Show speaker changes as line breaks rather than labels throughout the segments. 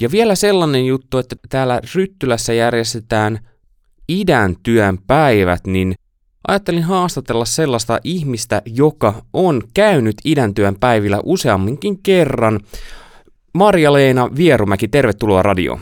Ja vielä sellainen juttu, että täällä Ryttylässä järjestetään idän työn päivät, niin ajattelin haastatella sellaista ihmistä, joka on käynyt idän työn päivillä useamminkin kerran. Marja-Leena Vierumäki, tervetuloa radioon.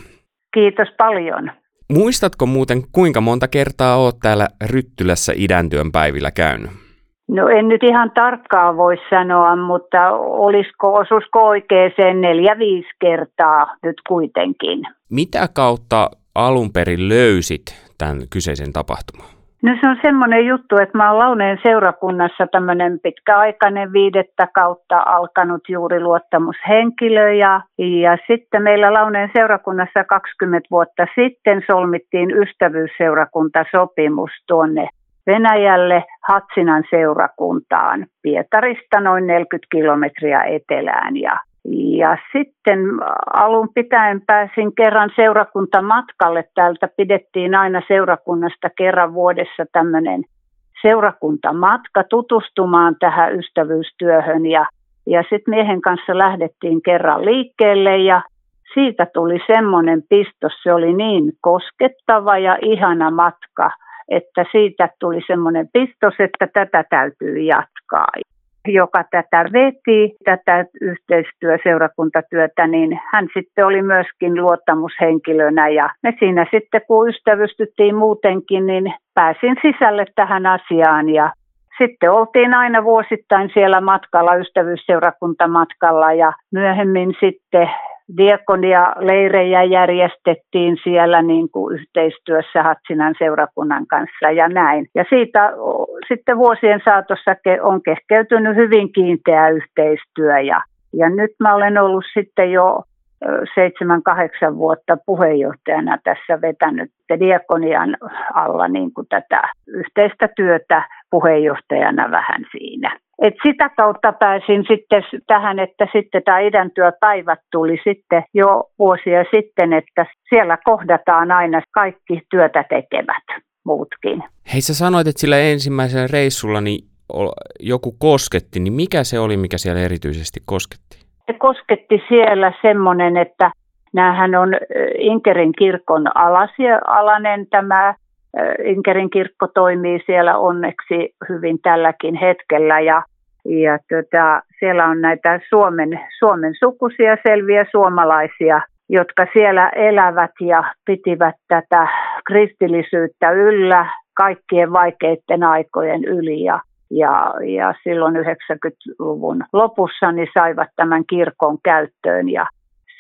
Kiitos paljon.
Muistatko muuten, kuinka monta kertaa oot täällä Ryttylässä idän työn päivillä käynyt?
No en nyt ihan tarkkaa voi sanoa, mutta olisiko, osusko oikeeseen neljä, viisi kertaa nyt kuitenkin.
Mitä kautta alun perin löysit tämän kyseisen tapahtuman?
No se on semmoinen juttu, että mä oon Launeen seurakunnassa tämmöinen pitkäaikainen viidettä kautta alkanut juuri luottamushenkilö ja, ja sitten meillä Launeen seurakunnassa 20 vuotta sitten solmittiin ystävyysseurakuntasopimus tuonne Venäjälle Hatsinan seurakuntaan Pietarista noin 40 kilometriä etelään ja ja sitten alun pitäen pääsin kerran seurakuntamatkalle. Täältä pidettiin aina seurakunnasta kerran vuodessa tämmöinen seurakuntamatka tutustumaan tähän ystävyystyöhön. Ja, ja sitten miehen kanssa lähdettiin kerran liikkeelle ja siitä tuli semmoinen pistos. Se oli niin koskettava ja ihana matka, että siitä tuli semmoinen pistos, että tätä täytyy jatkaa. Joka tätä veti, tätä yhteistyöseurakuntatyötä, niin hän sitten oli myöskin luottamushenkilönä ja me siinä sitten kun ystävystyttiin muutenkin, niin pääsin sisälle tähän asiaan ja sitten oltiin aina vuosittain siellä matkalla, ystävyysseurakuntamatkalla ja myöhemmin sitten diakonia-leirejä järjestettiin siellä niin kuin yhteistyössä Hatsinan seurakunnan kanssa ja näin. Ja siitä sitten vuosien saatossa on kehkeytynyt hyvin kiinteä yhteistyö ja, ja nyt mä olen ollut sitten jo seitsemän, kahdeksan vuotta puheenjohtajana tässä vetänyt diakonian alla niin kuin tätä yhteistä työtä puheenjohtajana vähän siinä. Et sitä kautta pääsin sitten tähän, että sitten tämä idän työpäivät tuli sitten jo vuosia sitten, että siellä kohdataan aina kaikki työtä tekevät muutkin.
Hei sä sanoit, että sillä ensimmäisellä reissulla niin joku kosketti, niin mikä se oli, mikä siellä erityisesti kosketti?
Se kosketti siellä semmoinen, että näähän on Inkerin kirkon alasia, alanen tämä Inkerin kirkko toimii siellä onneksi hyvin tälläkin hetkellä ja, ja tota, siellä on näitä Suomen, Suomen sukuisia selviä suomalaisia, jotka siellä elävät ja pitivät tätä kristillisyyttä yllä kaikkien vaikeiden aikojen yli ja, ja, ja silloin 90-luvun lopussa niin saivat tämän kirkon käyttöön ja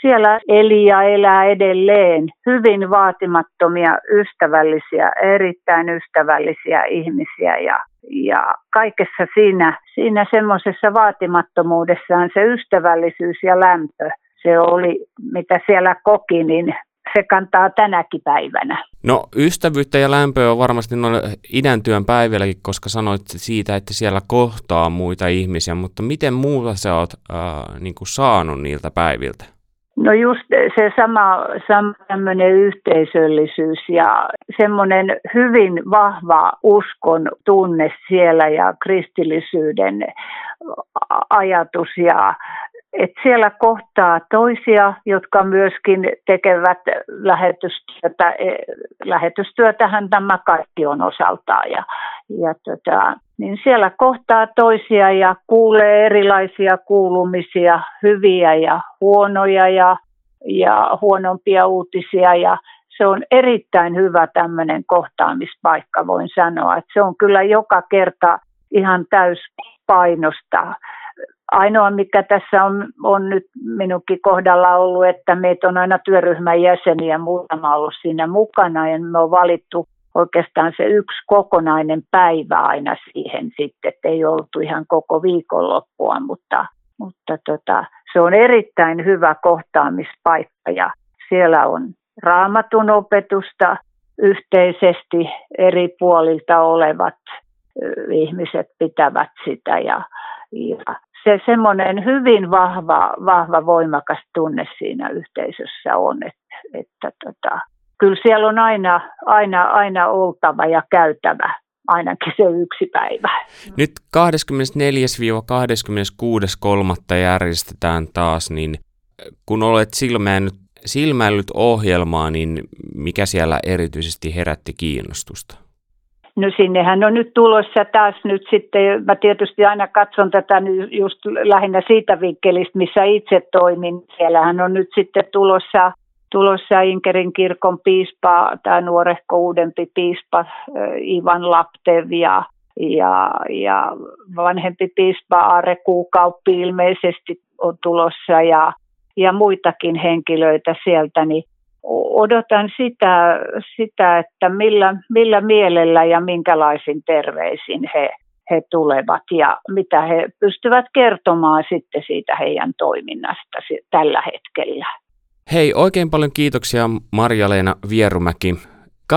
siellä eli ja elää edelleen hyvin vaatimattomia, ystävällisiä, erittäin ystävällisiä ihmisiä ja, ja kaikessa siinä, siinä semmoisessa vaatimattomuudessaan se ystävällisyys ja lämpö, se oli mitä siellä koki, niin se kantaa tänäkin päivänä.
No ystävyyttä ja lämpöä on varmasti noin idän työn päivälläkin, koska sanoit siitä, että siellä kohtaa muita ihmisiä, mutta miten muuta sä oot äh, niin saanut niiltä päiviltä?
No just se sama, sama tämmöinen yhteisöllisyys ja semmoinen hyvin vahva uskon tunne siellä ja kristillisyyden ajatus ja että siellä kohtaa toisia, jotka myöskin tekevät lähetystyötä. E, lähetystyötähän tämä kaikki on osaltaan. Ja, ja tota, niin siellä kohtaa toisia ja kuulee erilaisia kuulumisia, hyviä ja huonoja ja, ja huonompia uutisia. Ja se on erittäin hyvä tämmöinen kohtaamispaikka, voin sanoa. Että se on kyllä joka kerta ihan täyspainosta Ainoa, mikä tässä on, on nyt minunkin kohdalla ollut, että meitä on aina työryhmän jäseniä, muutama ollut siinä mukana ja me on valittu oikeastaan se yksi kokonainen päivä aina siihen sitten, että ei oltu ihan koko viikonloppua, mutta, mutta tota, se on erittäin hyvä kohtaamispaikka ja siellä on raamatun opetusta yhteisesti eri puolilta olevat ihmiset pitävät sitä ja, ja se semmoinen hyvin vahva, vahva, voimakas tunne siinä yhteisössä on, että, että tota, kyllä siellä on aina, aina, aina oltava ja käytävä ainakin se yksi päivä.
Nyt 24-26.3. järjestetään taas, niin kun olet silmäännyt silmäillyt ohjelmaa, niin mikä siellä erityisesti herätti kiinnostusta?
No sinnehän on nyt tulossa taas nyt sitten, mä tietysti aina katson tätä nyt just lähinnä siitä vinkkelistä, missä itse toimin. Siellähän on nyt sitten tulossa, tulossa Inkerin kirkon piispa, tämä nuorehko uudempi piispa Ivan Laptev ja, ja, ja vanhempi piispa Aare Kuukauppi ilmeisesti on tulossa ja, ja muitakin henkilöitä sieltä, niin odotan sitä, sitä että millä, millä mielellä ja minkälaisin terveisin he, he tulevat ja mitä he pystyvät kertomaan sitten siitä heidän toiminnasta tällä hetkellä.
Hei, oikein paljon kiitoksia Marja-Leena Vierumäki. 24-26.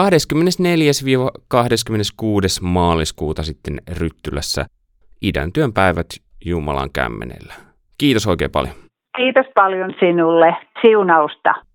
maaliskuuta sitten Ryttylässä idän työn päivät Jumalan kämmenellä. Kiitos oikein paljon.
Kiitos paljon sinulle. Siunausta.